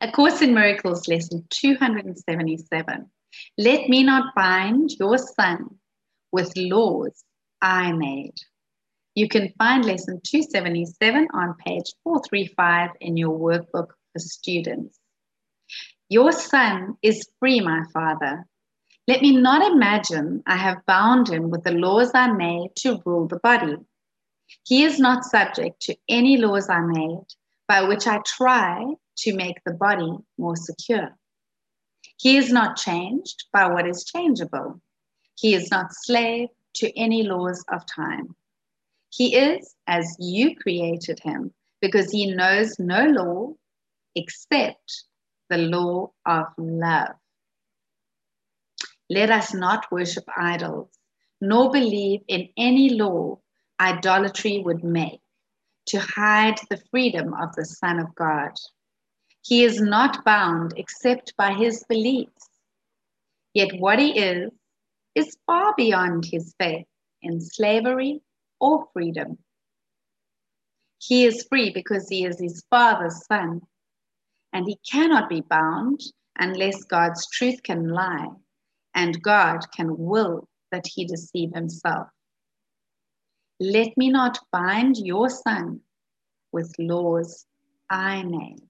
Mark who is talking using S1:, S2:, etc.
S1: A Course in Miracles, lesson 277. Let me not bind your son with laws I made. You can find lesson 277 on page 435 in your workbook for students. Your son is free, my father. Let me not imagine I have bound him with the laws I made to rule the body. He is not subject to any laws I made by which I try to make the body more secure. He is not changed by what is changeable. He is not slave to any laws of time. He is as you created him because he knows no law except the law of love. Let us not worship idols, nor believe in any law idolatry would make to hide the freedom of the Son of God. He is not bound except by his beliefs. Yet what he is, is far beyond his faith in slavery or freedom. He is free because he is his father's son, and he cannot be bound unless God's truth can lie and God can will that he deceive himself. Let me not bind your son with laws I made.